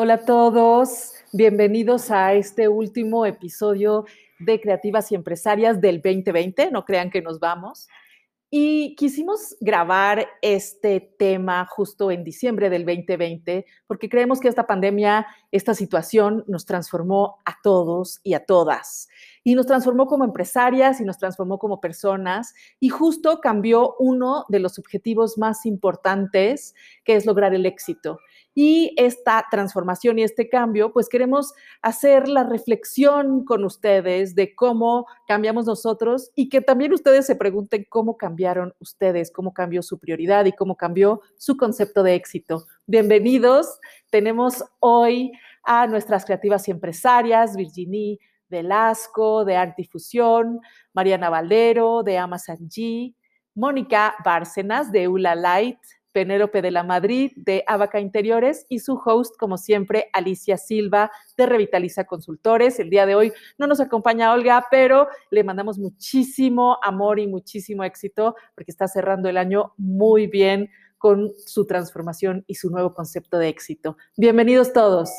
Hola a todos, bienvenidos a este último episodio de Creativas y Empresarias del 2020, no crean que nos vamos. Y quisimos grabar este tema justo en diciembre del 2020 porque creemos que esta pandemia, esta situación nos transformó a todos y a todas. Y nos transformó como empresarias y nos transformó como personas y justo cambió uno de los objetivos más importantes, que es lograr el éxito. Y esta transformación y este cambio, pues queremos hacer la reflexión con ustedes de cómo cambiamos nosotros y que también ustedes se pregunten cómo cambiaron ustedes, cómo cambió su prioridad y cómo cambió su concepto de éxito. Bienvenidos. Tenemos hoy a nuestras creativas y empresarias, Virginie Velasco de Artifusión, Mariana Valero de Amazon G, Mónica Bárcenas de Ula Light, Penélope de la Madrid de Abaca Interiores y su host, como siempre, Alicia Silva de Revitaliza Consultores. El día de hoy no nos acompaña Olga, pero le mandamos muchísimo amor y muchísimo éxito porque está cerrando el año muy bien con su transformación y su nuevo concepto de éxito. Bienvenidos todos.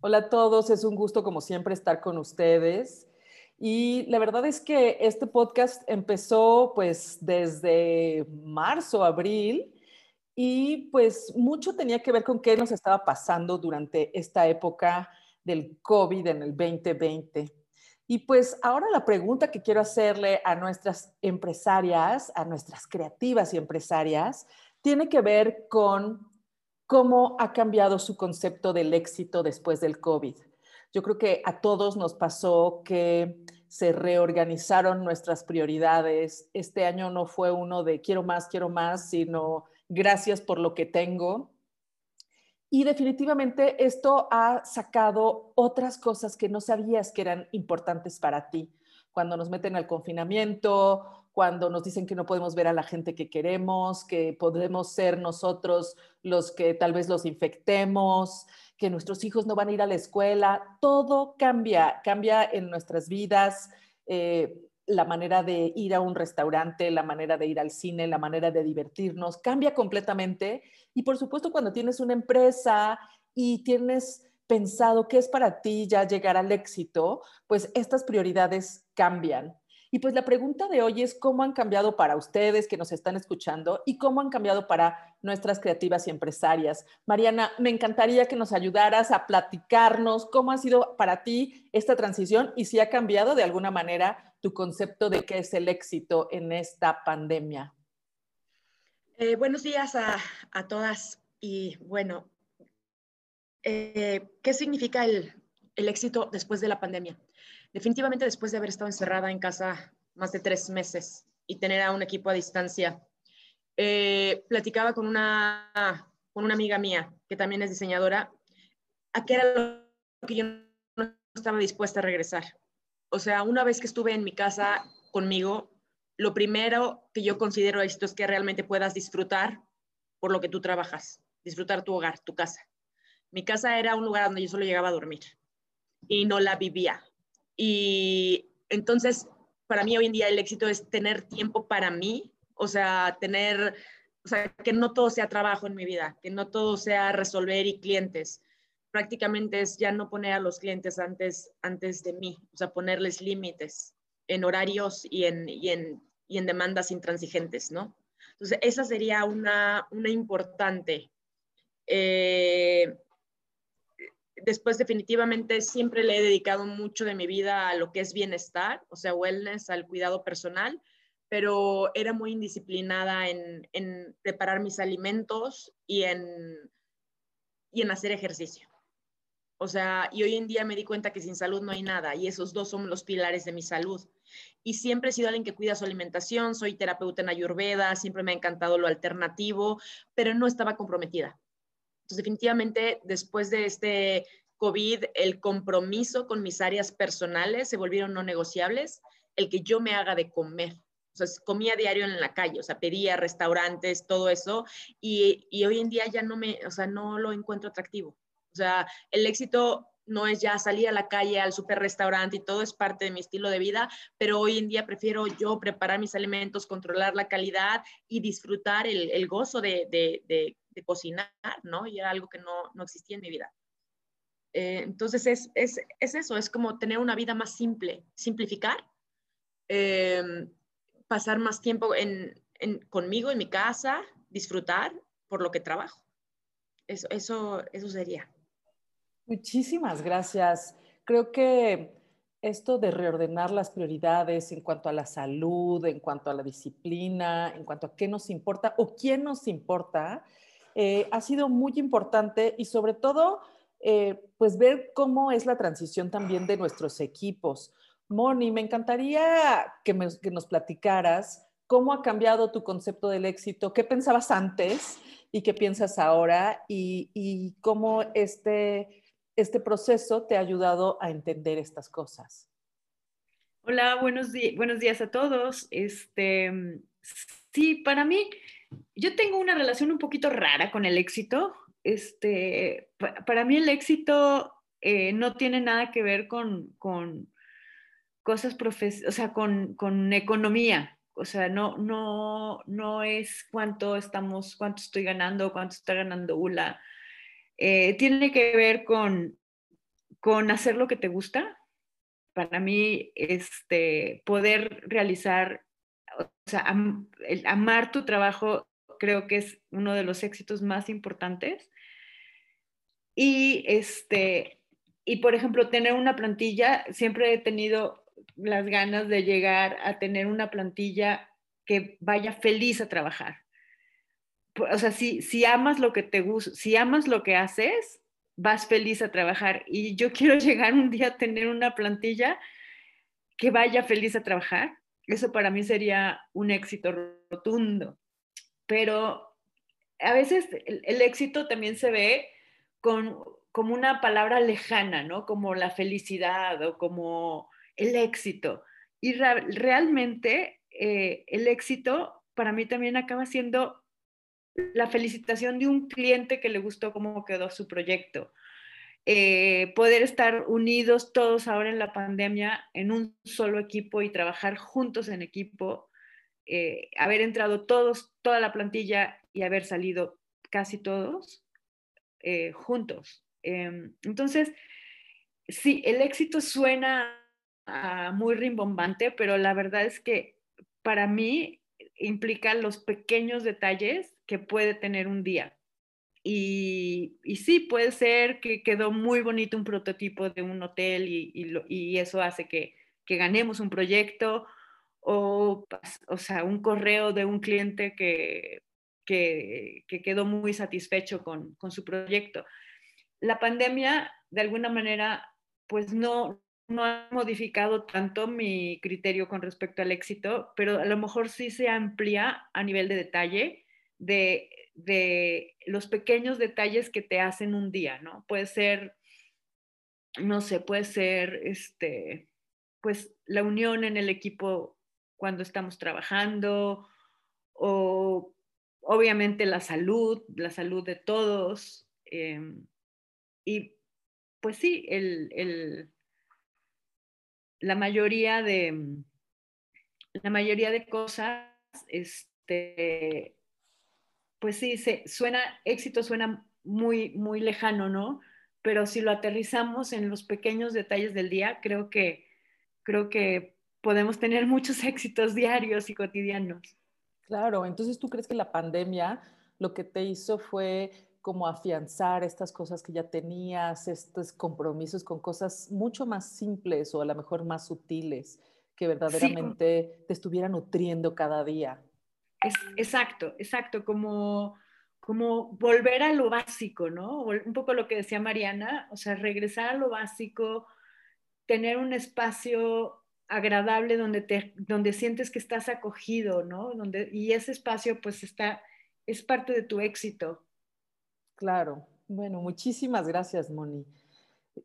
Hola a todos, es un gusto como siempre estar con ustedes. Y la verdad es que este podcast empezó pues desde marzo, abril, y pues mucho tenía que ver con qué nos estaba pasando durante esta época del COVID en el 2020. Y pues ahora la pregunta que quiero hacerle a nuestras empresarias, a nuestras creativas y empresarias, tiene que ver con cómo ha cambiado su concepto del éxito después del COVID. Yo creo que a todos nos pasó que se reorganizaron nuestras prioridades. Este año no fue uno de quiero más, quiero más, sino gracias por lo que tengo. Y definitivamente esto ha sacado otras cosas que no sabías que eran importantes para ti. Cuando nos meten al confinamiento, cuando nos dicen que no podemos ver a la gente que queremos, que podemos ser nosotros los que tal vez los infectemos, que nuestros hijos no van a ir a la escuela, todo cambia, cambia en nuestras vidas, eh, la manera de ir a un restaurante, la manera de ir al cine, la manera de divertirnos, cambia completamente. Y por supuesto, cuando tienes una empresa y tienes pensado qué es para ti ya llegar al éxito, pues estas prioridades cambian. Y pues la pregunta de hoy es cómo han cambiado para ustedes que nos están escuchando y cómo han cambiado para nuestras creativas y empresarias. Mariana, me encantaría que nos ayudaras a platicarnos cómo ha sido para ti esta transición y si ha cambiado de alguna manera tu concepto de qué es el éxito en esta pandemia. Eh, buenos días a, todas y bueno, eh, ¿qué significa el éxito después de la pandemia? definitivamente después de haber estado encerrada en casa más de tres meses y tener a un equipo a distancia, eh, platicaba con una, con una amiga mía que también es diseñadora, a qué era lo que yo no estaba dispuesta a regresar. O sea, una vez que estuve en mi casa conmigo, lo primero que yo considero esto es que realmente puedas disfrutar por lo que tú trabajas, disfrutar tu hogar, tu casa. Mi casa era un lugar donde yo solo llegaba a dormir y no la vivía. Y entonces, para mí hoy en día el éxito es tener tiempo para mí, o sea, tener, o sea, que no todo sea trabajo en mi vida, que no todo sea resolver y clientes. Prácticamente es ya no poner a los clientes antes, antes de mí, o sea, ponerles límites en horarios y en, y en, y en demandas intransigentes, ¿no? Entonces, esa sería una, una importante. Eh, después definitivamente siempre le he dedicado mucho de mi vida a lo que es bienestar, o sea, wellness, al cuidado personal, pero era muy indisciplinada en, preparar mis alimentos y en, y en hacer ejercicio. O sea, y hoy en día me di cuenta que sin salud no hay nada y esos dos son los pilares de mi salud. Y siempre he sido alguien que cuida su alimentación, soy terapeuta en Ayurveda, siempre me ha encantado lo alternativo, pero no estaba comprometida. Entonces, definitivamente, después de este COVID, el compromiso con mis áreas personales se volvieron no negociables, el que yo me haga de comer. O sea, comía diario en la calle, o sea, pedía restaurantes, todo eso, y, y hoy en día ya no me, o sea, no lo encuentro atractivo. O sea, el éxito no es ya salir a la calle, al super restaurante y todo es parte de mi estilo de vida, pero hoy en día prefiero yo preparar mis alimentos, controlar la calidad y disfrutar el, gozo de, cocinar, ¿no? Y era algo que no, no existía en mi vida. Eh, entonces es, es, es, eso, es como tener una vida más simple, simplificar, em, pasar más tiempo en, en, conmigo, en mi casa, disfrutar por lo que trabajo. Eso, eso, eso sería. Muchísimas gracias. Creo que esto de reordenar las prioridades en cuanto a la salud, en cuanto a la disciplina, en cuanto a qué nos importa o quién nos importa, eh, ha sido muy importante y sobre todo, eh, pues ver cómo es la transición también de nuestros equipos. Moni, me encantaría que, nos platicaras cómo ha cambiado tu concepto del éxito, qué pensabas antes y qué piensas ahora y cómo este este proceso te ha ayudado a entender estas cosas? Hola, buenos, buenos días a todos. Este, sí, para mí, yo tengo una relación un poquito rara con el éxito. Este, para mí el éxito eh, no tiene nada que ver con, con cosas, profes o sea, con, con, economía. O sea, no, no, no es cuánto estamos, cuánto estoy ganando, cuánto está ganando ULA eh, tiene que ver con, con hacer lo que te gusta. Para mí, este, poder realizar, o sea, el amar tu trabajo creo que es uno de los éxitos más importantes. Y, este, y por ejemplo, tener una plantilla, siempre he tenido las ganas de llegar a tener una plantilla que vaya feliz a trabajar o sea, si, si amas lo que te gusta, si amas lo que haces, vas feliz a trabajar. Y yo quiero llegar un día a tener una plantilla que vaya feliz a trabajar. Eso para mí sería un éxito rotundo. Pero a veces el, éxito también se ve con, como una palabra lejana, ¿no? Como la felicidad o como el éxito. Y realmente eh, el éxito para mí también acaba siendo la felicitación de un cliente que le gustó cómo quedó su proyecto. Eh, poder estar unidos todos ahora en la pandemia en un solo equipo y trabajar juntos en equipo, eh, haber entrado todos, toda la plantilla y haber salido casi todos eh, juntos. Em, entonces, sí, el éxito suena ah, muy rimbombante, pero la verdad es que para mí implica los pequeños detalles puede tener un día. Y, sí, puede ser que quedó muy bonito un prototipo de un hotel y, eso hace que, ganemos un proyecto o, o sea, un correo de un cliente que, que, que quedó muy satisfecho con, con, su proyecto. La pandemia, de alguna manera, pues no, no ha modificado tanto mi criterio con respecto al éxito, pero a lo mejor sí se amplía a nivel de detalle de, los pequeños detalles que te hacen un día, ¿no? Puede ser, no sé, puede ser, este, pues la unión en el equipo cuando estamos trabajando o obviamente la salud, la salud de todos. Em, y pues sí, el, la mayoría de la mayoría de cosas este, pues sí, se, suena, éxito suena muy, muy lejano, ¿no? Pero si lo aterrizamos en los pequeños detalles del día, creo que, creo que podemos tener muchos éxitos diarios y cotidianos. Claro, entonces tú crees que la pandemia lo que te hizo fue como afianzar estas cosas que ya tenías, estos compromisos con cosas mucho más simples o a lo mejor más sutiles que verdaderamente te estuviera nutriendo cada día exacto, exacto, como, como volver a lo básico, ¿no? Un poco lo que decía Mariana, o sea, regresar a lo básico, tener un espacio agradable donde, te, donde sientes que estás acogido, ¿no? Donde, y ese espacio pues está, es parte de tu éxito. Claro. Bueno, muchísimas gracias, Moni.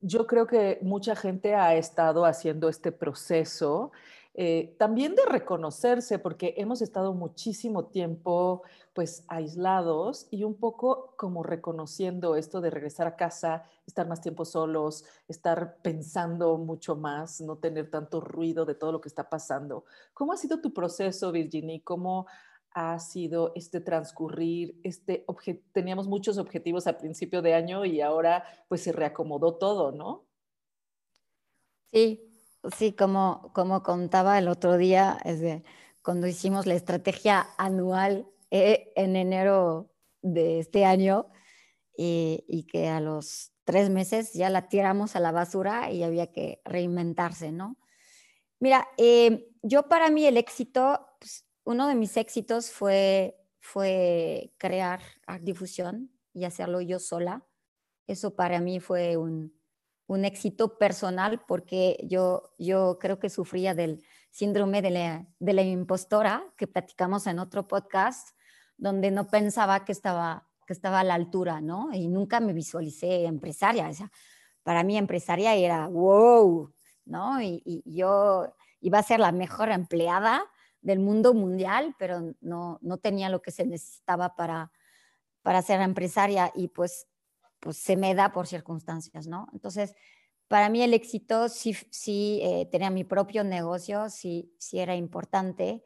Yo creo que mucha gente ha estado haciendo este proceso eh, también de reconocerse, porque hemos estado muchísimo tiempo pues aislados y un poco como reconociendo esto de regresar a casa, estar más tiempo solos, estar pensando mucho más, no tener tanto ruido de todo lo que está pasando. ¿Cómo ha sido tu proceso, Virginie? ¿Cómo ha sido este transcurrir? Este teníamos muchos objetivos a principio de año y ahora pues se reacomodó todo, ¿no? Sí, Sí, como, como contaba el otro día, es de, cuando hicimos la estrategia anual eh, en enero de este año y, que a los tres meses ya la tiramos a la basura y había que reinventarse, ¿no? Mira, eh, yo para mí el éxito, pues, uno de mis éxitos fue, fue crear Art Difusión y hacerlo yo sola. Eso para mí fue un, un éxito personal porque yo, yo creo que sufría del síndrome de la, de la impostora que platicamos en otro podcast, donde no pensaba que estaba, que estaba a la altura, ¿no? Y nunca me visualicé empresaria. O sea, para mí empresaria era wow, ¿no? Y, yo iba a ser la mejor empleada del mundo mundial, pero no, no tenía lo que se necesitaba para, para ser empresaria y pues pues se me da por circunstancias, ¿no? Entonces, para mí el éxito sí, sí eh, tenía mi propio negocio, sí, sí era importante.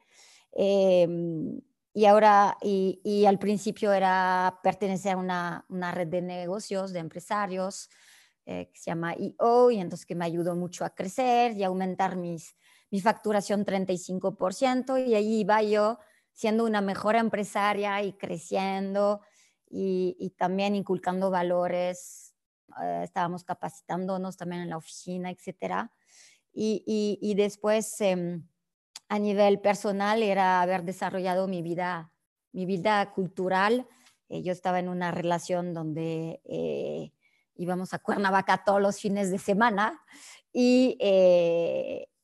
Em, y ahora, y, al principio era pertenecer a una, una red de negocios, de empresarios, eh, que se llama EO, y entonces que me ayudó mucho a crecer y aumentar mis, mi facturación 35%, y ahí iba yo siendo una mejor empresaria y creciendo y, también inculcando valores, eh, estábamos capacitándonos también en la oficina, etcétera. Y, y, después, em, a nivel personal, era haber desarrollado mi vida, mi vida cultural. Eh, yo estaba en una relación donde eh, íbamos a Cuernavaca todos los fines de semana y,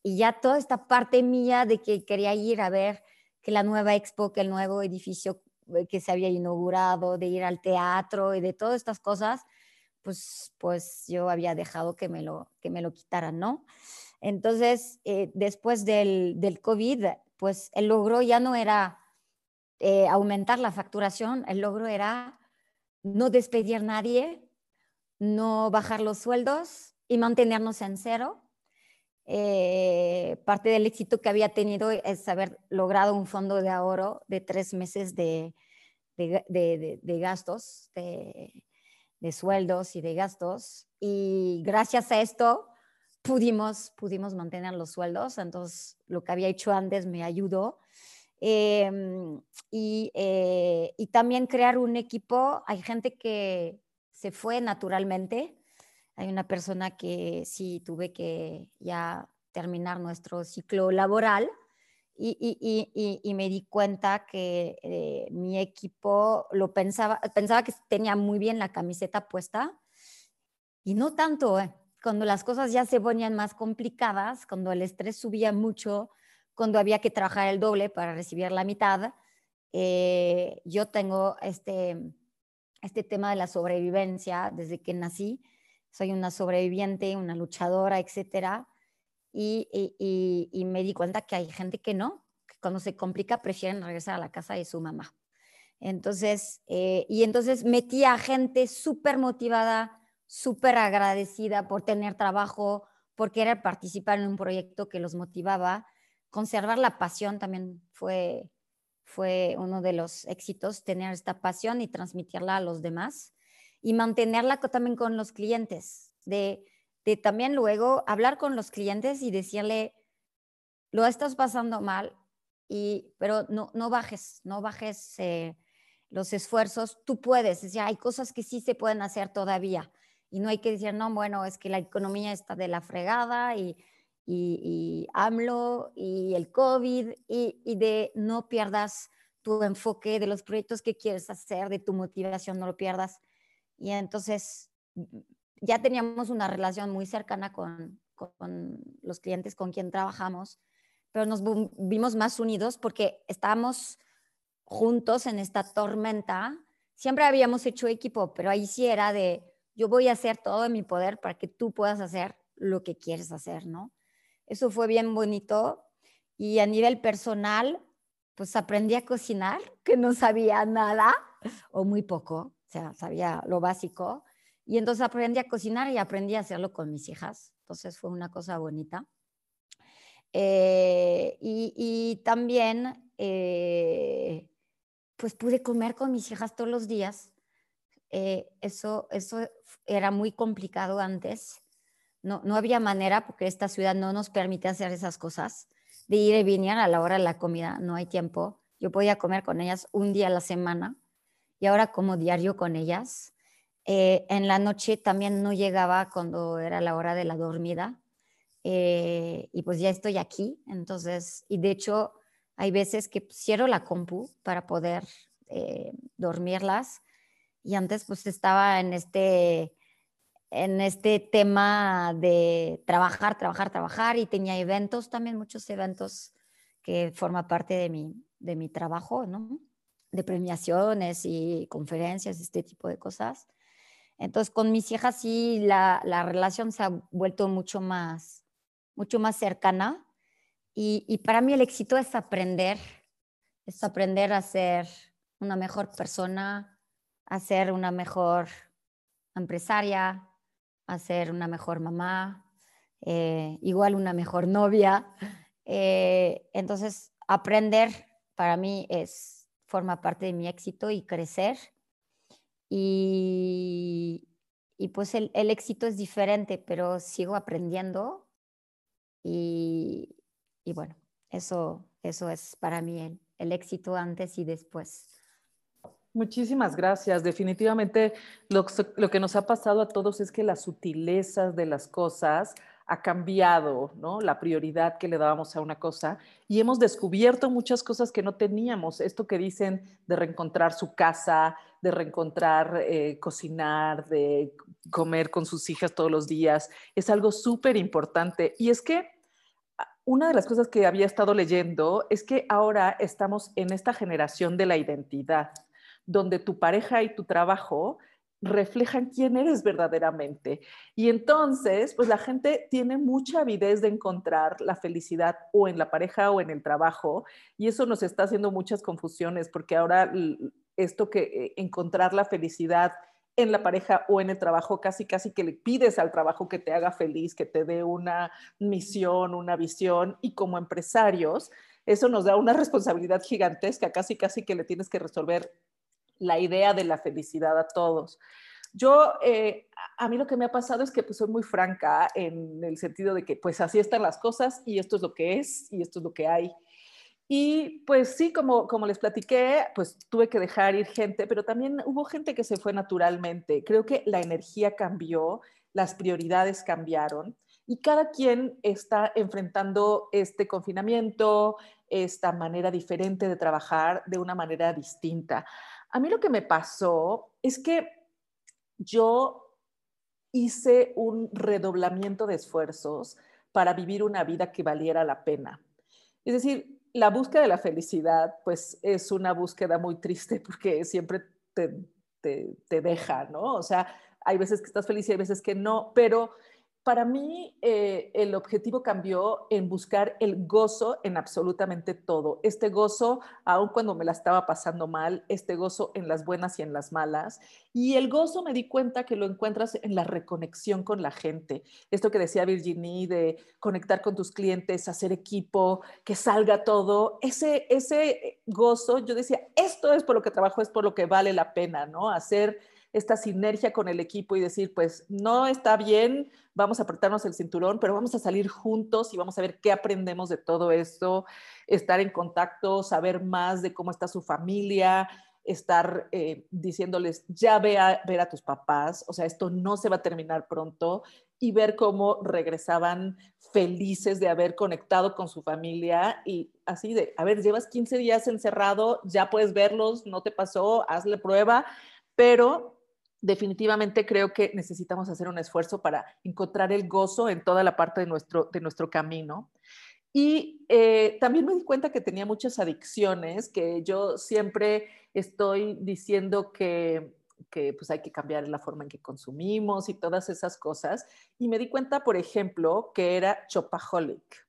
y ya toda esta parte mía de que quería ir a ver que la nueva expo, que el nuevo edificio eh, que se había inaugurado, de ir al teatro y de todas estas cosas, pues, pues yo había dejado que me lo, que me lo quitaran, ¿no? Entonces, eh, después del, del, COVID, pues el logro ya no era eh, aumentar la facturación, el logro era no despedir a nadie, no bajar los sueldos y mantenernos en cero. Parte del éxito que había tenido es haber logrado un fondo de ahorro de tres meses de, de, gastos, de, sueldos y de gastos. Y gracias a esto pudimos, pudimos mantener los sueldos. Entonces, lo que había hecho antes me ayudó. Em, y, eh, y, también crear un equipo. Hay gente que se fue naturalmente. Hay una persona que sí tuve que ya terminar nuestro ciclo laboral y, me di cuenta que eh, mi equipo lo pensaba, pensaba que tenía muy bien la camiseta puesta y no tanto. Eh. Cuando las cosas ya se ponían más complicadas, cuando el estrés subía mucho, cuando había que trabajar el doble para recibir la mitad, eh, yo tengo este, este tema de la sobrevivencia desde que nací. Soy una sobreviviente, una luchadora, etcétera y, me di cuenta que hay gente que no, que cuando se complica prefieren regresar a la casa de su mamá. Entonces, eh, y entonces metí a gente súper motivada, súper agradecida por tener trabajo, por querer participar en un proyecto que los motivaba. Conservar la pasión también fue, fue uno de los éxitos, tener esta pasión y transmitirla a los demás y mantenerla también con los clientes, de de también luego hablar con los clientes y decirle, lo estás pasando mal, y, pero no, no bajes, no bajes eh, los esfuerzos, tú puedes, es hay cosas que sí se pueden hacer todavía y no hay que decir, no, bueno, es que la economía está de la fregada y, y, y AMLO y el COVID y, y, de no pierdas tu enfoque de los proyectos que quieres hacer, de tu motivación, no lo pierdas. Y entonces ya teníamos una relación muy cercana con, con los clientes con quien trabajamos, pero nos vimos más unidos porque estábamos juntos en esta tormenta. Siempre habíamos hecho equipo, pero ahí sí era de yo voy a hacer todo en mi poder para que tú puedas hacer lo que quieres hacer, ¿no? Eso fue bien bonito. Y a nivel personal, pues aprendí a cocinar, que no sabía nada o muy poco, o sea, sabía lo básico. Y entonces aprendí a cocinar y aprendí a hacerlo con mis hijas. Entonces fue una cosa bonita. Eh, y, también, eh, pues pude comer con mis hijas todos los días. Eh, eso, eso era muy complicado antes. No, no había manera porque esta ciudad no nos permite hacer esas cosas de ir y venir a la hora de la comida, no hay tiempo. Yo podía comer con ellas un día a la semana y ahora como diario con ellas. Eh, en la noche también no llegaba cuando era la hora de la dormida eh, y pues ya estoy aquí, entonces, y de hecho hay veces que cierro la compu para poder eh, dormirlas y antes pues estaba en este en este tema de trabajar, trabajar, trabajar y tenía eventos también, muchos eventos que forma parte de mi, de mi trabajo, ¿no? De premiaciones y conferencias, este tipo de cosas. Entonces, con mis hijas sí, la, la relación se ha vuelto mucho más, mucho más cercana. Y, y, para mí el éxito es aprender, es aprender a ser una mejor persona, a ser una mejor empresaria, a ser una mejor mamá, eh, igual una mejor novia. Eh, entonces, aprender para mí es, forma parte de mi éxito y crecer. Y, y pues el, el, éxito es diferente, pero sigo aprendiendo. Y, y bueno, eso, eso es para mí el, el éxito antes y después. Muchísimas gracias. Definitivamente lo, que nos ha pasado a todos es que las sutilezas de las cosas ha cambiado, ¿no? La prioridad que le dábamos a una cosa y hemos descubierto muchas cosas que no teníamos. Esto que dicen de reencontrar su casa, de reencontrar eh, cocinar, de comer con sus hijas todos los días, es algo súper importante. Y es que una de las cosas que había estado leyendo es que ahora estamos en esta generación de la identidad donde tu pareja y tu trabajo reflejan quién eres verdaderamente. Y entonces, pues la gente tiene mucha avidez de encontrar la felicidad o en la pareja o en el trabajo, y eso nos está haciendo muchas confusiones, porque ahora esto que eh, encontrar la felicidad en la pareja o en el trabajo, casi casi que le pides al trabajo que te haga feliz, que te dé una misión, una visión, y como empresarios, eso nos da una responsabilidad gigantesca, casi casi que le tienes que resolver la idea de la felicidad a todos. Yo, eh, a mí lo que me ha pasado es que pues, soy muy franca en el sentido de que pues así están las cosas y esto es lo que es y esto es lo que hay. Y pues sí, como, como les platiqué, pues tuve que dejar ir gente, pero también hubo gente que se fue naturalmente. Creo que la energía cambió, las prioridades cambiaron y cada quien está enfrentando este confinamiento, esta manera diferente de trabajar de una manera distinta. A mí lo que me pasó es que yo hice un redoblamiento de esfuerzos para vivir una vida que valiera la pena. Es decir, la búsqueda de la felicidad, pues es una búsqueda muy triste porque siempre te, te, deja, ¿no? O sea, hay veces que estás feliz y hay veces que no, pero para mí eh, el objetivo cambió en buscar el gozo en absolutamente todo. Este gozo, aun cuando me la estaba pasando mal, este gozo en las buenas y en las malas. Y el gozo me di cuenta que lo encuentras en la reconexión con la gente. Esto que decía Virginie de conectar con tus clientes, hacer equipo, que salga todo. Ese, ese gozo, yo decía, esto es por lo que trabajo, es por lo que vale la pena, ¿no? Hacer esta sinergia con el equipo y decir, pues no está bien, vamos a apretarnos el cinturón, pero vamos a salir juntos y vamos a ver qué aprendemos de todo esto, estar en contacto, saber más de cómo está su familia, estar eh, diciéndoles, ya ve a ver a tus papás, o sea, esto no se va a terminar pronto, y ver cómo regresaban felices de haber conectado con su familia y así de, a ver, llevas 15 días encerrado, ya puedes verlos, no te pasó, hazle prueba, pero definitivamente creo que necesitamos hacer un esfuerzo para encontrar el gozo en toda la parte de nuestro, de nuestro camino. Y eh, también me di cuenta que tenía muchas adicciones, que yo siempre estoy diciendo que, que pues hay que cambiar la forma en que consumimos y todas esas cosas. Y me di cuenta, por ejemplo, que era chopaholic.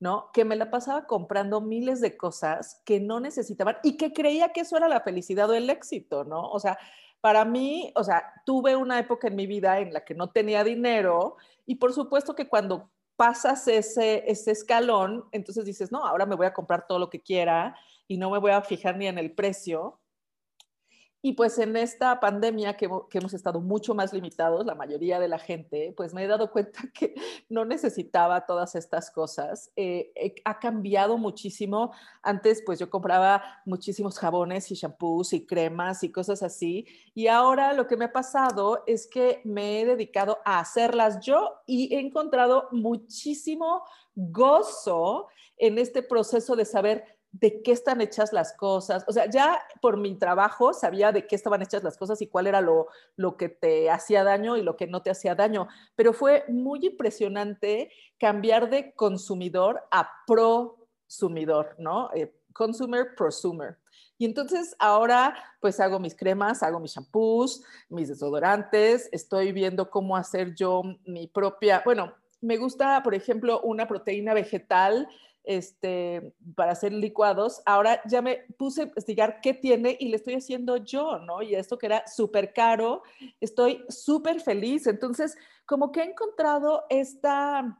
¿no? Que me la pasaba comprando miles de cosas que no necesitaban y que creía que eso era la felicidad o el éxito, ¿no? O sea, para mí, o sea, tuve una época en mi vida en la que no tenía dinero y por supuesto que cuando pasas ese, ese escalón, entonces dices, no, ahora me voy a comprar todo lo que quiera y no me voy a fijar ni en el precio. Y pues en esta pandemia que, hemos estado mucho más limitados, la mayoría de la gente, pues me he dado cuenta que no necesitaba todas estas cosas. Eh, eh, ha cambiado muchísimo. Antes pues yo compraba muchísimos jabones y shampoos y cremas y cosas así. Y ahora lo que me ha pasado es que me he dedicado a hacerlas yo y he encontrado muchísimo gozo en este proceso de saber de qué están hechas las cosas. O sea, ya por mi trabajo sabía de qué estaban hechas las cosas y cuál era lo, lo que te hacía daño y lo que no te hacía daño. Pero fue muy impresionante cambiar de consumidor a prosumidor, ¿no? Eh, consumer, prosumer. Y entonces ahora pues hago mis cremas, hago mis shampoos, mis desodorantes, estoy viendo cómo hacer yo mi propia, bueno, me gusta, por ejemplo, una proteína vegetal este, para hacer licuados, ahora ya me puse a investigar qué tiene y le estoy haciendo yo, ¿no? Y esto que era súper caro, estoy súper feliz. Entonces, como que he encontrado esta,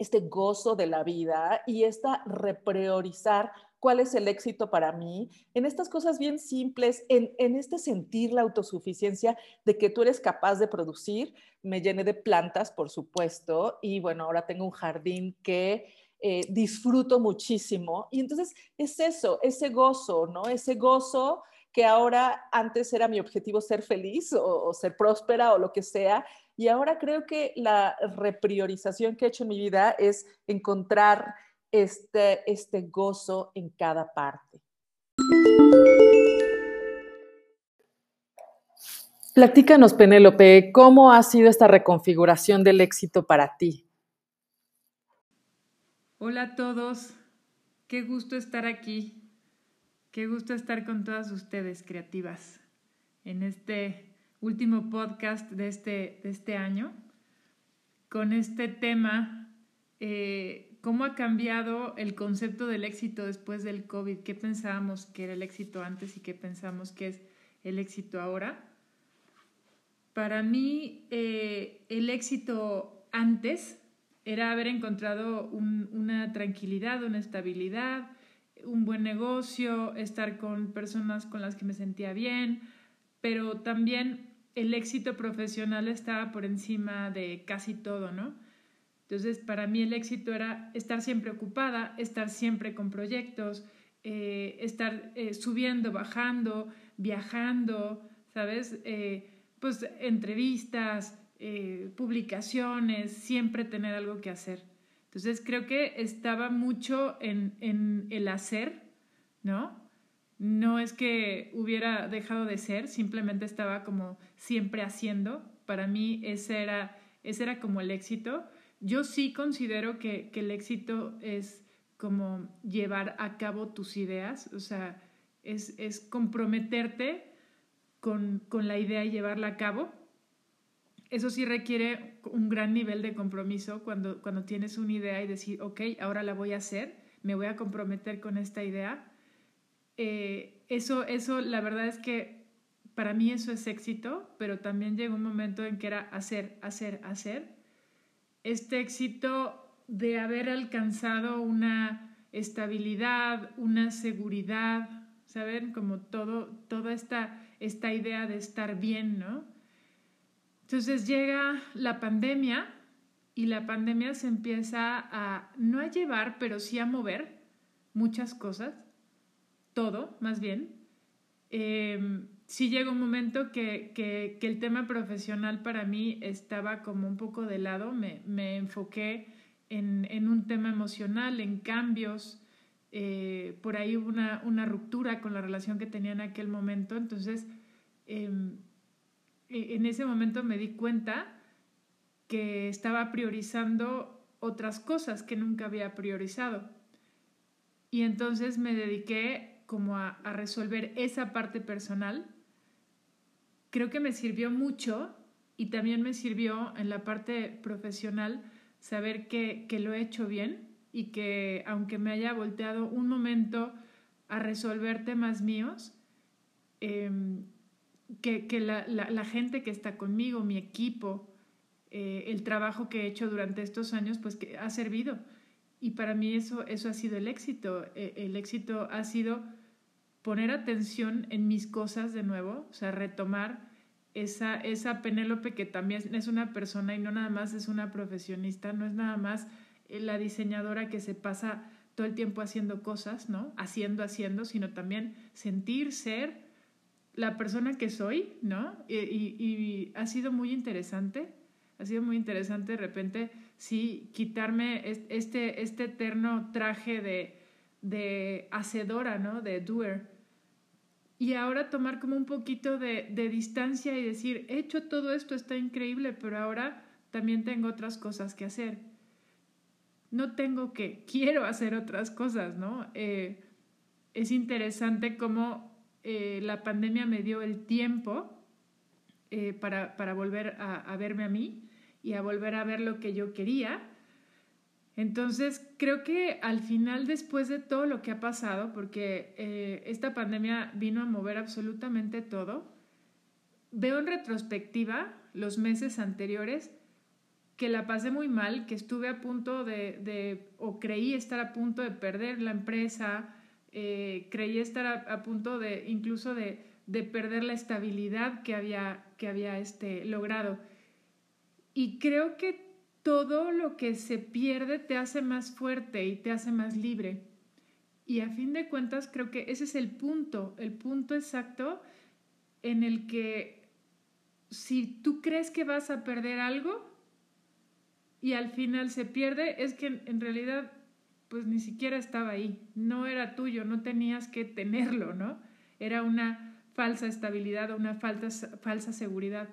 este gozo de la vida y esta repriorizar cuál es el éxito para mí, en estas cosas bien simples, en, en, este sentir la autosuficiencia de que tú eres capaz de producir. Me llené de plantas, por supuesto, y bueno, ahora tengo un jardín que eh, disfruto muchísimo. Y entonces es eso, ese gozo, ¿no? Ese gozo que ahora antes era mi objetivo ser feliz o, ser próspera o lo que sea. Y ahora creo que la repriorización que he hecho en mi vida es encontrar este, este gozo en cada parte. Platícanos, Penélope, ¿cómo ha sido esta reconfiguración del éxito para ti? Hola a todos, qué gusto estar aquí, qué gusto estar con todas ustedes creativas en este último podcast de este, de este año, con este tema, eh, cómo ha cambiado el concepto del éxito después del COVID, qué pensábamos que era el éxito antes y qué pensamos que es el éxito ahora. Para mí, eh, el éxito antes era haber encontrado una tranquilidad, una estabilidad, un buen negocio, estar con personas con las que me sentía bien, pero también el éxito profesional estaba por encima de casi todo, ¿no? Entonces, para mí el éxito era estar siempre ocupada, estar siempre con proyectos, eh, estar eh, subiendo, bajando, viajando, ¿sabes? Eh, pues entrevistas, eh, publicaciones, siempre tener algo que hacer. Entonces creo que estaba mucho en, en, el hacer, ¿no? No es que hubiera dejado de ser, simplemente estaba como siempre haciendo. Para mí ese era, ese era como el éxito. Yo sí considero que, que el éxito es como llevar a cabo tus ideas, o sea, es, es comprometerte con, con la idea y llevarla a cabo eso sí requiere un gran nivel de compromiso cuando, cuando tienes una idea y decir, ok, ahora la voy a hacer, me voy a comprometer con esta idea. Eh, eso, eso, la verdad es que para mí eso es éxito, pero también llegó un momento en que era hacer, hacer, hacer. Este éxito de haber alcanzado una estabilidad, una seguridad, ¿saben? Como todo, toda esta, esta idea de estar bien, ¿no? Entonces llega la pandemia y la pandemia se empieza a, no a llevar, pero sí a mover muchas cosas, todo más bien. Em, sí llegó un momento que, que, el tema profesional para mí estaba como un poco de lado, me, me enfoqué en, en, un tema emocional, en cambios, eh, por ahí hubo una, una, ruptura con la relación que tenía en aquel momento, entonces em, en ese momento me di cuenta que estaba priorizando otras cosas que nunca había priorizado. Y entonces me dediqué como a, resolver esa parte personal. Creo que me sirvió mucho y también me sirvió en la parte profesional saber que, que lo he hecho bien y que aunque me haya volteado un momento a resolver temas míos, em, que, la, la, gente que está conmigo, mi equipo, eh, el trabajo que he hecho durante estos años, pues que ha servido. Y para mí eso, eso ha sido el éxito. E, el éxito ha sido poner atención en mis cosas de nuevo, o sea, retomar esa, esa Penélope que también es una persona y no nada más es una profesionista, no es nada más eh, la diseñadora que se pasa todo el tiempo haciendo cosas, ¿no? Haciendo, haciendo, sino también sentir, ser la persona que soy, ¿no? Y, y, ha sido muy interesante, ha sido muy interesante de repente, sí, quitarme este, este eterno traje de, de hacedora, ¿no? De doer. Y ahora tomar como un poquito de, de distancia y decir, he hecho todo esto, está increíble, pero ahora también tengo otras cosas que hacer. No tengo que, quiero hacer otras cosas, ¿no? Eh, es interesante cómo eh, la pandemia me dio el tiempo eh, para, para, volver a, verme a mí y a volver a ver lo que yo quería. Entonces, creo que al final, después de todo lo que ha pasado, porque eh, esta pandemia vino a mover absolutamente todo, veo en retrospectiva los meses anteriores que la pasé muy mal, que estuve a punto de, de o creí estar a punto de perder la empresa, eh, creí estar a, punto de incluso de, perder la estabilidad que había, que había este, logrado. Y creo que todo lo que se pierde te hace más fuerte y te hace más libre. Y a fin de cuentas creo que ese es el punto, el punto exacto en el que si tú crees que vas a perder algo y al final se pierde, es que en realidad pues ni siquiera estaba ahí, no era tuyo, no tenías que tenerlo, ¿no? Era una falsa estabilidad o una falsa, falsa seguridad,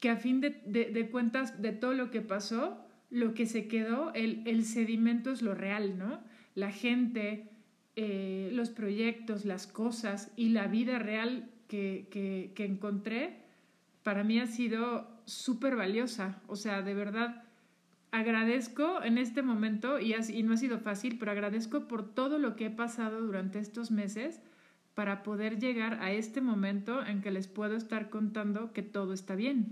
que a fin de, cuentas de todo lo que pasó, lo que se quedó, el, el sedimento es lo real, ¿no? La gente, eh, los proyectos, las cosas y la vida real que, que, que encontré, para mí ha sido súper valiosa, o sea, de verdad agradezco en este momento, y, no ha sido fácil, pero agradezco por todo lo que he pasado durante estos meses para poder llegar a este momento en que les puedo estar contando que todo está bien.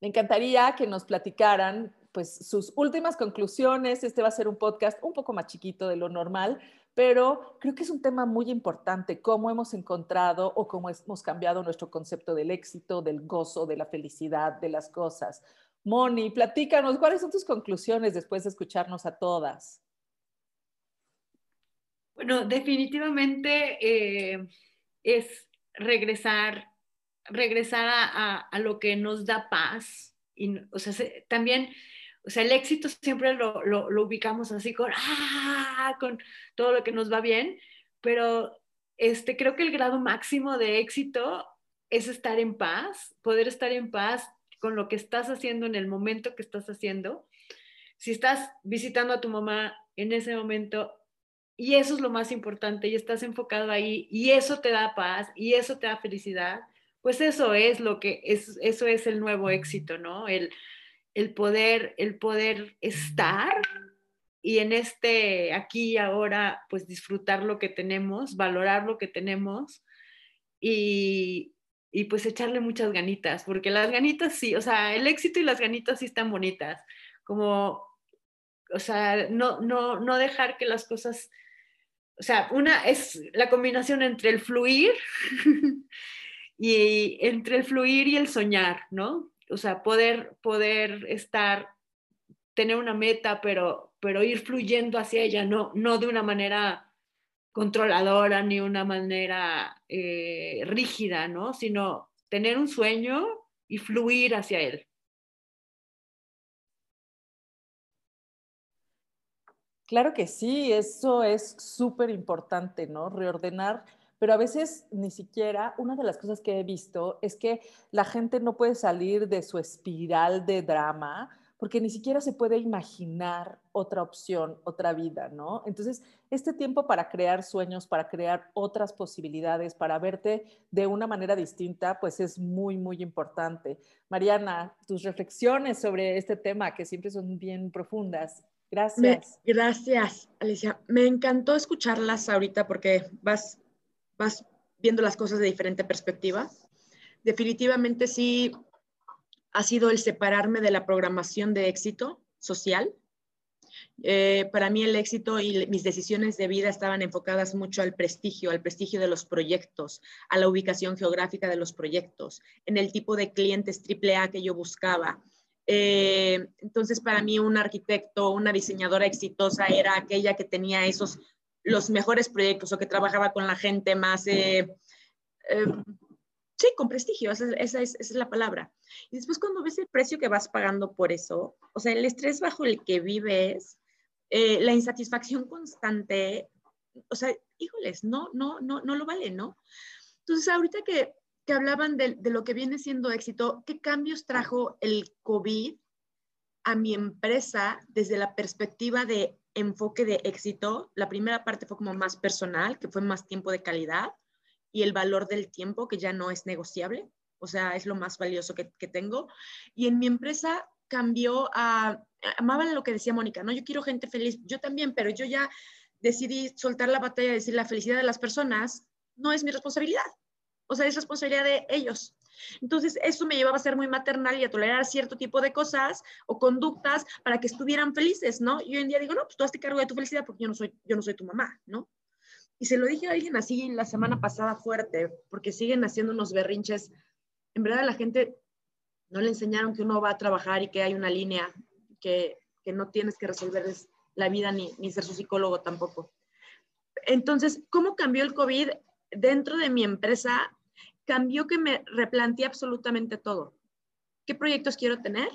Me encantaría que nos platicaran pues sus últimas conclusiones. Este va a ser un podcast un poco más chiquito de lo normal, pero creo que es un tema muy importante, cómo hemos encontrado o cómo hemos cambiado nuestro concepto del éxito, del gozo, de la felicidad, de las cosas. Moni, platícanos, ¿cuáles son tus conclusiones después de escucharnos a todas? Bueno, definitivamente eh, es regresar, regresar a, lo que nos da paz. Y, o sea, también o sea, el éxito siempre lo, lo, ubicamos así con, ¡ah! con todo lo que nos va bien, pero este, creo que el grado máximo de éxito es estar en paz, poder estar en paz con lo que estás haciendo en el momento que estás haciendo. Si estás visitando a tu mamá en ese momento y eso es lo más importante y estás enfocado ahí y eso te da paz y eso te da felicidad, pues eso es lo que es, eso es el nuevo éxito, ¿no? El, el poder, el poder estar y en este aquí y ahora, pues disfrutar lo que tenemos, valorar lo que tenemos y, y pues echarle muchas ganitas, porque las ganitas sí, o sea, el éxito y las ganitas sí están bonitas, como, o sea, no, no, no dejar que las cosas, o sea, una es la combinación entre el fluir y entre el fluir y el soñar, ¿no? O sea, poder, poder estar, tener una meta, pero, pero ir fluyendo hacia ella, no, no de una manera controladora ni una manera eh, rígida, ¿no? Sino tener un sueño y fluir hacia él. Claro que sí, eso es súper importante, ¿no? Reordenar pero a veces ni siquiera, una de las cosas que he visto es que la gente no puede salir de su espiral de drama porque ni siquiera se puede imaginar otra opción, otra vida, ¿no? Entonces, este tiempo para crear sueños, para crear otras posibilidades, para verte de una manera distinta, pues es muy, muy importante. Mariana, tus reflexiones sobre este tema, que siempre son bien profundas. Gracias. gracias, Alicia. Me encantó escucharlas ahorita porque vas, vas viendo las cosas de diferente perspectiva. Definitivamente sí ha sido el separarme de la programación de éxito social. Eh, para mí el éxito y mis decisiones de vida estaban enfocadas mucho al prestigio, al prestigio de los proyectos, a la ubicación geográfica de los proyectos, en el tipo de clientes AAA que yo buscaba, eh, entonces, para mí, un arquitecto, una diseñadora exitosa era aquella que tenía esos, los mejores proyectos o que trabajaba con la gente más, eh, eh, sí, con prestigio, esa, esa, es, esa, es, la palabra. Y después cuando ves el precio que vas pagando por eso, o sea, el estrés bajo el que vives, la insatisfacción constante, o sea, híjoles, no, no, no, no lo vale, ¿no? Entonces, ahorita que que hablaban de, de, lo que viene siendo éxito, ¿qué cambios trajo el COVID a mi empresa desde la perspectiva de enfoque de éxito? La primera parte fue como más personal, que fue más tiempo de calidad y el valor del tiempo, que ya no es negociable, o sea, es lo más valioso que, que tengo. Y en mi empresa cambió a, amaba lo que decía Mónica, ¿no? Yo quiero gente feliz, yo también, pero yo ya decidí soltar la batalla de decir la felicidad de las personas no es mi responsabilidad. O sea, es responsabilidad de ellos. Entonces, eso me llevaba a ser muy maternal y a tolerar cierto tipo de cosas o conductas para que estuvieran felices, ¿no? Y hoy en día digo, no, pues tú hazte cargo de tu felicidad porque yo no soy, yo no soy tu mamá, ¿no? Y se lo dije a alguien así la semana pasada fuerte, porque siguen haciendo unos berrinches. En verdad, la gente no le enseñaron que uno va a trabajar y que hay una línea, que, que no tienes que resolver la vida ni, ni ser su psicólogo tampoco. Entonces, ¿cómo cambió el COVID dentro de mi empresa? Cambió que me replanteé absolutamente todo. ¿Qué proyectos quiero tener?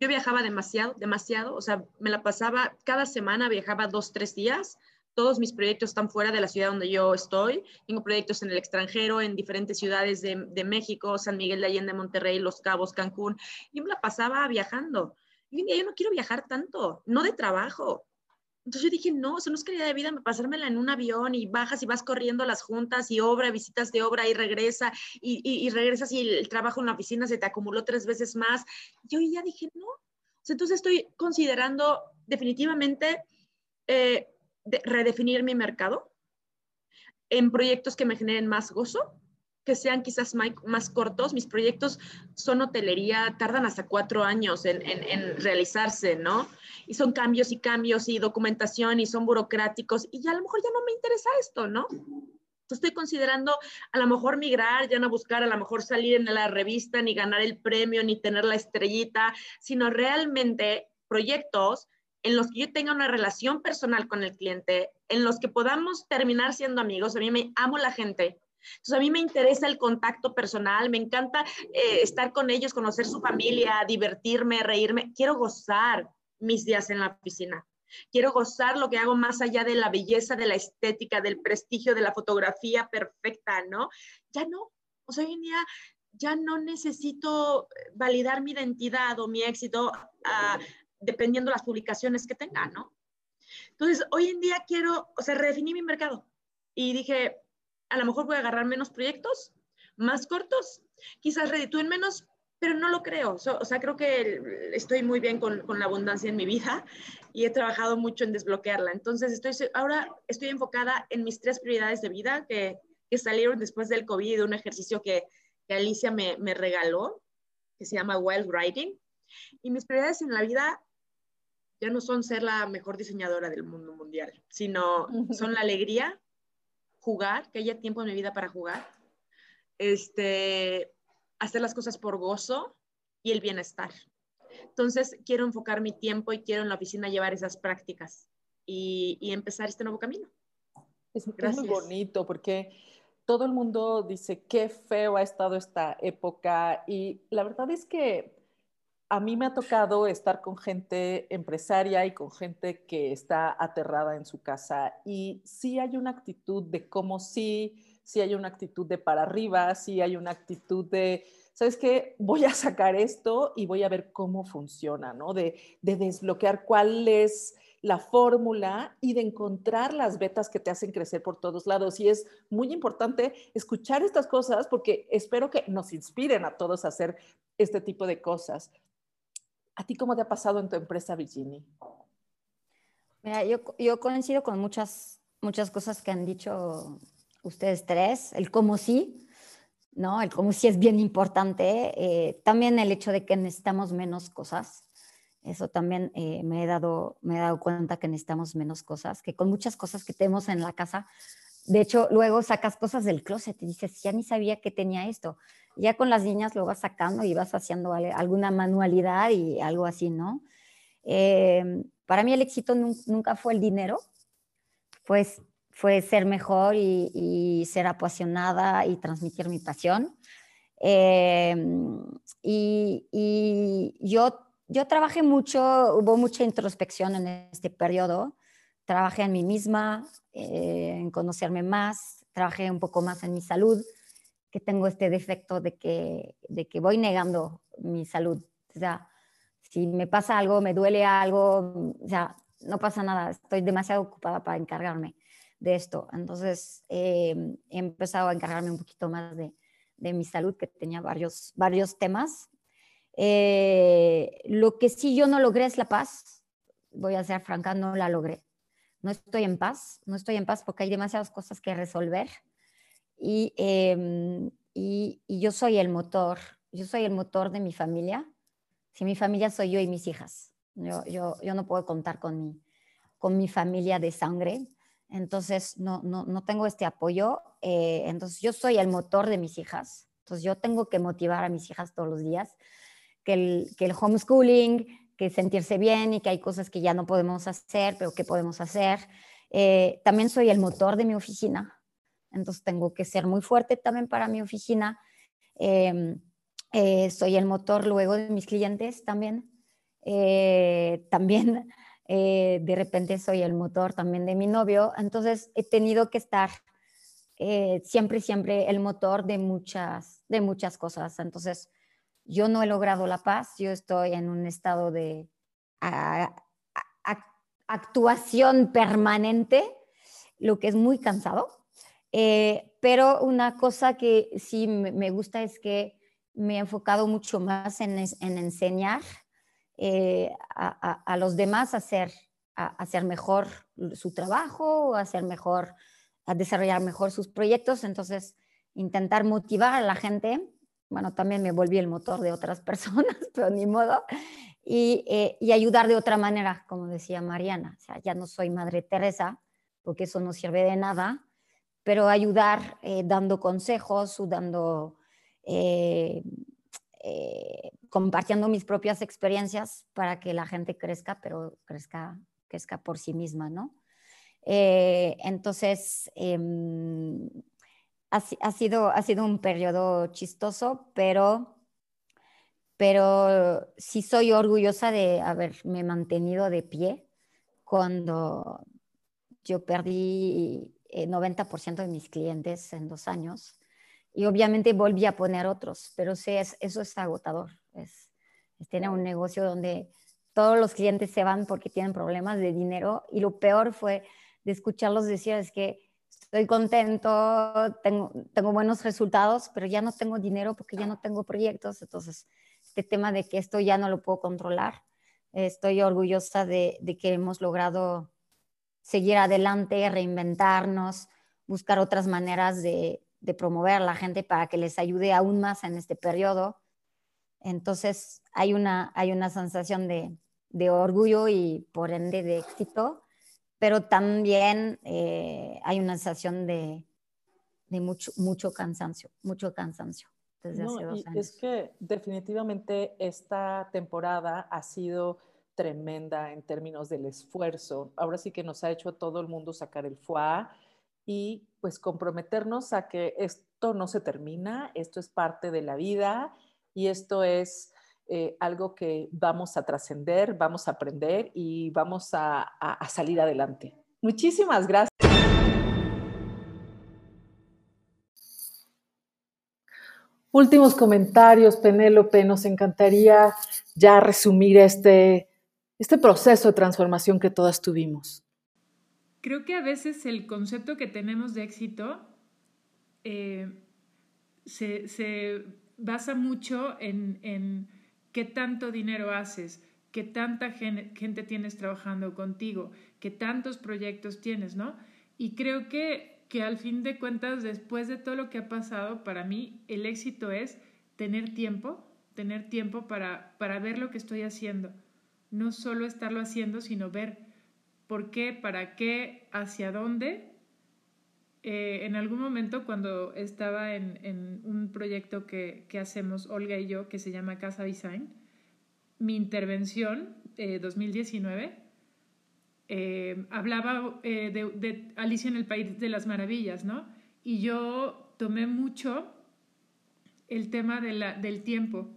Yo viajaba demasiado, demasiado, o sea, me la pasaba, cada semana viajaba dos, tres días. Todos mis proyectos están fuera de la ciudad donde yo estoy. Tengo proyectos en el extranjero, en diferentes ciudades de, de México, San Miguel de Allende, Monterrey, Los Cabos, Cancún. Y me la pasaba viajando. Y un día yo no quiero viajar tanto, no de trabajo, entonces yo dije, no, eso no es calidad de vida, pasármela en un avión y bajas y vas corriendo las juntas y obra, visitas de obra y regresa y, regresas y el, trabajo en la oficina se te acumuló tres veces más. Yo ya dije, no. Entonces estoy considerando definitivamente eh, de redefinir mi mercado en proyectos que me generen más gozo, que sean quizás más, cortos. Mis proyectos son hotelería, tardan hasta cuatro años en, en, en, realizarse, ¿no? Y son cambios y cambios y documentación y son burocráticos y ya a lo mejor ya no me interesa esto, ¿no? Estoy considerando a lo mejor migrar, ya no buscar a lo mejor salir en la revista, ni ganar el premio, ni tener la estrellita, sino realmente proyectos en los que yo tenga una relación personal con el cliente, en los que podamos terminar siendo amigos. A mí me amo la gente, entonces, a mí me interesa el contacto personal, me encanta eh, estar con ellos, conocer su familia, divertirme, reírme. Quiero gozar mis días en la oficina. Quiero gozar lo que hago más allá de la belleza, de la estética, del prestigio, de la fotografía perfecta, ¿no? Ya no. O sea, hoy en día ya no necesito validar mi identidad o mi éxito uh, dependiendo de las publicaciones que tenga, ¿no? Entonces, hoy en día quiero, o sea, redefiní mi mercado y dije, a lo mejor voy a agarrar menos proyectos, más cortos, quizás reditúen menos, pero no lo creo. So, o sea, creo que estoy muy bien con, con, la abundancia en mi vida y he trabajado mucho en desbloquearla. Entonces, estoy, ahora estoy enfocada en mis tres prioridades de vida que, que salieron después del COVID, de un ejercicio que, que Alicia me, me regaló, que se llama Wild Writing. Y mis prioridades en la vida ya no son ser la mejor diseñadora del mundo mundial, sino son la alegría, jugar, que haya tiempo en mi vida para jugar, este, hacer las cosas por gozo y el bienestar. Entonces, quiero enfocar mi tiempo y quiero en la oficina llevar esas prácticas y, y empezar este nuevo camino. Es, es, muy bonito porque todo el mundo dice qué feo ha estado esta época y la verdad es que a mí me ha tocado estar con gente empresaria y con gente que está aterrada en su casa y sí hay una actitud de cómo sí, sí hay una actitud de para arriba, sí hay una actitud de, ¿sabes qué? Voy a sacar esto y voy a ver cómo funciona, ¿no? De, de desbloquear cuál es la fórmula y de encontrar las vetas que te hacen crecer por todos lados. Y es muy importante escuchar estas cosas porque espero que nos inspiren a todos a hacer este tipo de cosas. ¿A ti cómo te ha pasado en tu empresa, Virginie? Mira, yo, yo coincido con muchas, muchas cosas que han dicho ustedes tres. El cómo sí, ¿no? El cómo sí es bien importante. Eh, también el hecho de que necesitamos menos cosas. Eso también eh, me, he dado, me he dado cuenta que necesitamos menos cosas, que con muchas cosas que tenemos en la casa, de hecho, luego sacas cosas del closet y dices, ya ni sabía que tenía esto. Ya con las niñas lo vas sacando y vas haciendo alguna manualidad y algo así, ¿no? Em, para mí el éxito nunca fue el dinero, pues fue ser mejor y, ser apasionada y transmitir mi pasión. Em, y, yo yo trabajé mucho, hubo mucha introspección en este periodo. Trabajé en mí misma, eh, en conocerme más, trabajé un poco más en mi salud, que tengo este defecto de que, de que voy negando mi salud. O sea, si me pasa algo, me duele algo, o sea, no pasa nada, estoy demasiado ocupada para encargarme de esto. Entonces, eh, he empezado a encargarme un poquito más de, de mi salud, que tenía varios, varios temas eh, lo que sí yo no logré es la paz. Voy a ser franca, no la logré. No estoy en paz, no estoy en paz porque hay demasiadas cosas que resolver. Y, em, y, yo soy el motor, yo soy el motor de mi familia. Si mi familia soy yo y mis hijas. Yo, yo, yo no puedo contar con mi, con mi familia de sangre. Entonces, no, no, no tengo este apoyo. Eh, entonces, yo soy el motor de mis hijas. Entonces, yo tengo que motivar a mis hijas todos los días que el, que el homeschooling, que sentirse bien y que hay cosas que ya no podemos hacer, pero que podemos hacer. Eh, también soy el motor de mi oficina, entonces tengo que ser muy fuerte también para mi oficina. Em, eh, soy el motor luego de mis clientes también. Eh, también de repente soy el motor también de mi novio, entonces he tenido que estar siempre, siempre el motor de muchas, de muchas cosas. Entonces, yo no he logrado la paz, yo estoy en un estado de actuación permanente, lo que es muy cansado. Eh, pero una cosa que sí me gusta es que me he enfocado mucho más en, enseñar eh, a, los demás a hacer, a hacer mejor su trabajo, a hacer mejor, a desarrollar mejor sus proyectos. Entonces, intentar motivar a la gente bueno, también me volví el motor de otras personas, pero ni modo, eh, y, ayudar de otra manera, como decía Mariana. O sea, ya no soy Madre Teresa, porque eso no sirve de nada, pero ayudar eh, dando consejos, dando, eh, compartiendo mis propias experiencias para que la gente crezca, pero crezca, crezca por sí misma, ¿no? entonces, ha, sido, ha sido un periodo chistoso, pero, pero sí soy orgullosa de haberme mantenido de pie cuando yo perdí el eh, 90% de mis clientes en dos años y obviamente volví a poner otros, pero sí, es, eso es agotador. Es, es tener un negocio donde todos los clientes se van porque tienen problemas de dinero y lo peor fue de escucharlos decir es que estoy contento, tengo, buenos resultados, pero ya no tengo dinero porque ya no tengo proyectos. Entonces, este tema de que esto ya no lo puedo controlar, estoy orgullosa de, que hemos logrado seguir adelante, reinventarnos, buscar otras maneras de, promover a la gente para que les ayude aún más en este periodo. Entonces, hay una, sensación de orgullo y por ende de éxito pero también eh, hay una sensación de, de, mucho, mucho cansancio, mucho cansancio desde hace dos años. Es que definitivamente esta temporada ha sido tremenda en términos del esfuerzo. Ahora sí que nos ha hecho a todo el mundo sacar el FUA y pues comprometernos a que esto no se termina, esto es parte de la vida y esto es eh, algo que vamos a trascender, vamos a aprender y vamos a, salir adelante. Muchísimas gracias. últimos comentarios, Penélope. Nos encantaría ya resumir este, este proceso de transformación que todas tuvimos. Creo que a veces el concepto que tenemos de éxito eh, se, basa mucho en, en, qué tanto dinero haces, qué tanta gente tienes trabajando contigo, qué tantos proyectos tienes, ¿no? Y creo que, que al fin de cuentas, después de todo lo que ha pasado, para mí el éxito es tener tiempo, tener tiempo para, para ver lo que estoy haciendo. No solo estarlo haciendo, sino ver por qué, para qué, hacia dónde eh, en algún momento cuando estaba en, un proyecto que, hacemos Olga y yo, que se llama Casa Design, mi intervención, eh, 2019, eh, hablaba eh, de, Alicia en el País de las Maravillas, ¿no? Y yo tomé mucho el tema del tiempo.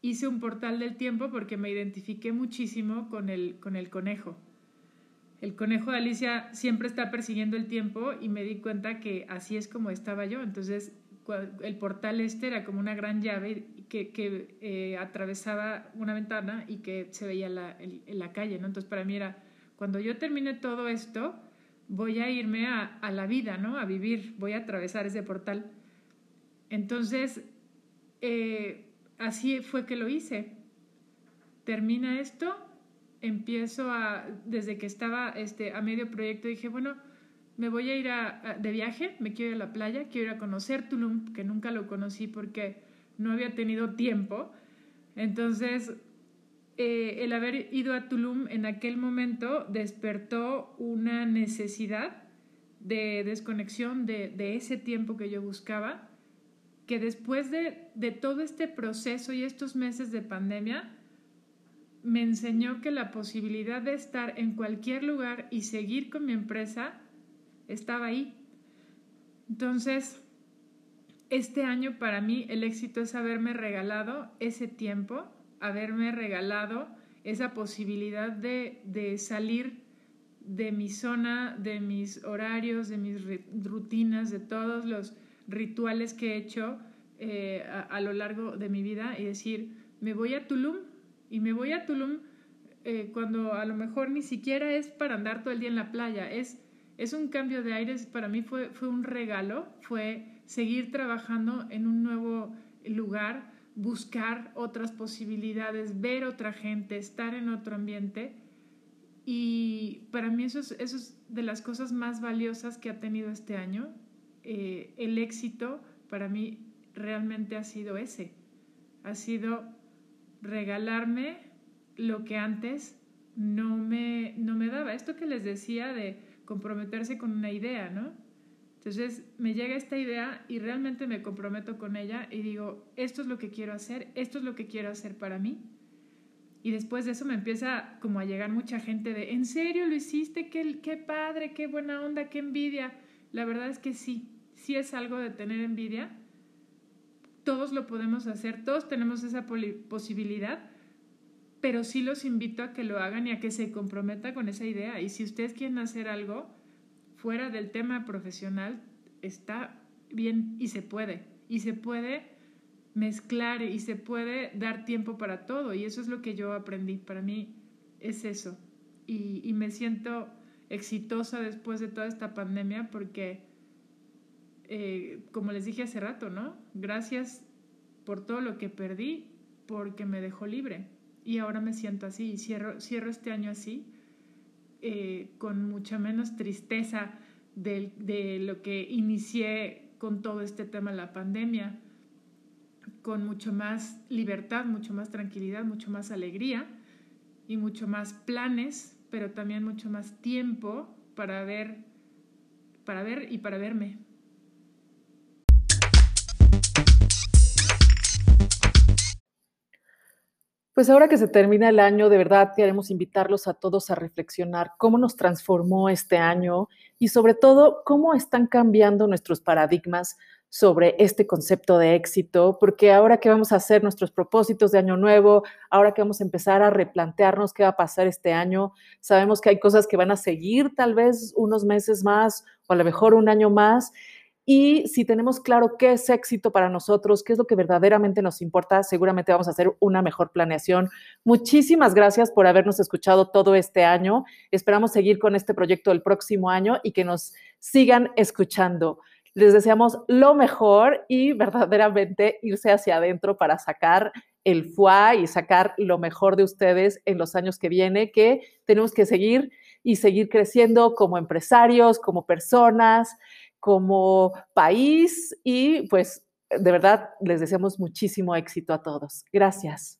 Hice un portal del tiempo porque me identifiqué muchísimo con el, con el conejo el conejo de Alicia siempre está persiguiendo el tiempo y me di cuenta que así es como estaba yo. Entonces, el portal este era como una gran llave que, eh, atravesaba una ventana y que se veía la, la calle, ¿no? Entonces, para mí era, cuando yo termine todo esto, voy a irme a, a la vida, ¿no? A vivir, voy a atravesar ese portal. Entonces, eh, así fue que lo hice. Termina esto, empiezo a, desde que estaba este, a medio proyecto, dije, bueno, me voy a ir a, de viaje, me quiero ir a la playa, quiero ir a conocer Tulum, que nunca lo conocí porque no había tenido tiempo. Entonces, eh, el haber ido a Tulum en aquel momento despertó una necesidad de desconexión de, de ese tiempo que yo buscaba, que después de, de todo este proceso y estos meses de pandemia, me enseñó que la posibilidad de estar en cualquier lugar y seguir con mi empresa estaba ahí. Entonces, este año para mí el éxito es haberme regalado ese tiempo, haberme regalado esa posibilidad de, de salir de mi zona, de mis horarios, de mis rutinas, de todos los rituales que he hecho eh, a, a lo largo de mi vida y decir, me voy a Tulum y me voy a Tulum eh, cuando a lo mejor ni siquiera es para andar todo el día en la playa, es, es un cambio de aires, para mí fue, fue un regalo, fue seguir trabajando en un nuevo lugar, buscar otras posibilidades, ver otra gente, estar en otro ambiente. Y para mí eso es, eso es de las cosas más valiosas que ha tenido este año. Eh, el éxito para mí realmente ha sido ese, ha sido regalarme lo que antes no me, no me daba. Esto que les decía de comprometerse con una idea, ¿no? Entonces me llega esta idea y realmente me comprometo con ella y digo, esto es lo que quiero hacer, esto es lo que quiero hacer para mí. Y después de eso me empieza como a llegar mucha gente de, ¿en serio lo hiciste? Qué, qué padre, qué buena onda, qué envidia. La verdad es que sí, sí es algo de tener envidia, todos lo podemos hacer, todos tenemos esa posibilidad, pero sí los invito a que lo hagan y a que se comprometa con esa idea. Y si ustedes quieren hacer algo fuera del tema profesional, está bien y se puede. Y se puede mezclar y se puede dar tiempo para todo. Y eso es lo que yo aprendí. Para mí es eso. Y, me siento exitosa después de toda esta pandemia porque eh, como les dije hace rato, ¿no? Gracias por todo lo que perdí, porque me dejó libre. Y ahora me siento así y cierro, cierro este año así, eh, con mucha menos tristeza de, de lo que inicié con todo este tema de la pandemia, con mucho más libertad, mucho más tranquilidad, mucho más alegría y mucho más planes, pero también mucho más tiempo para ver, para ver y para verme. Pues ahora que se termina el año, de verdad queremos invitarlos a todos a reflexionar cómo nos transformó este año y sobre todo cómo están cambiando nuestros paradigmas sobre este concepto de éxito, porque ahora que vamos a hacer nuestros propósitos de año nuevo, ahora que vamos a empezar a replantearnos qué va a pasar este año, sabemos que hay cosas que van a seguir tal vez unos meses más o a lo mejor un año más y si tenemos claro qué es éxito para nosotros, qué es lo que verdaderamente nos importa, seguramente vamos a hacer una mejor planeación. Muchísimas gracias por habernos escuchado todo este año. Esperamos seguir con este proyecto el próximo año y que nos sigan escuchando. Les deseamos lo mejor y verdaderamente irse hacia adentro para sacar el FUA y sacar lo mejor de ustedes en los años que viene, que tenemos que seguir y seguir creciendo como empresarios, como personas, como país y pues de verdad les deseamos muchísimo éxito a todos. Gracias.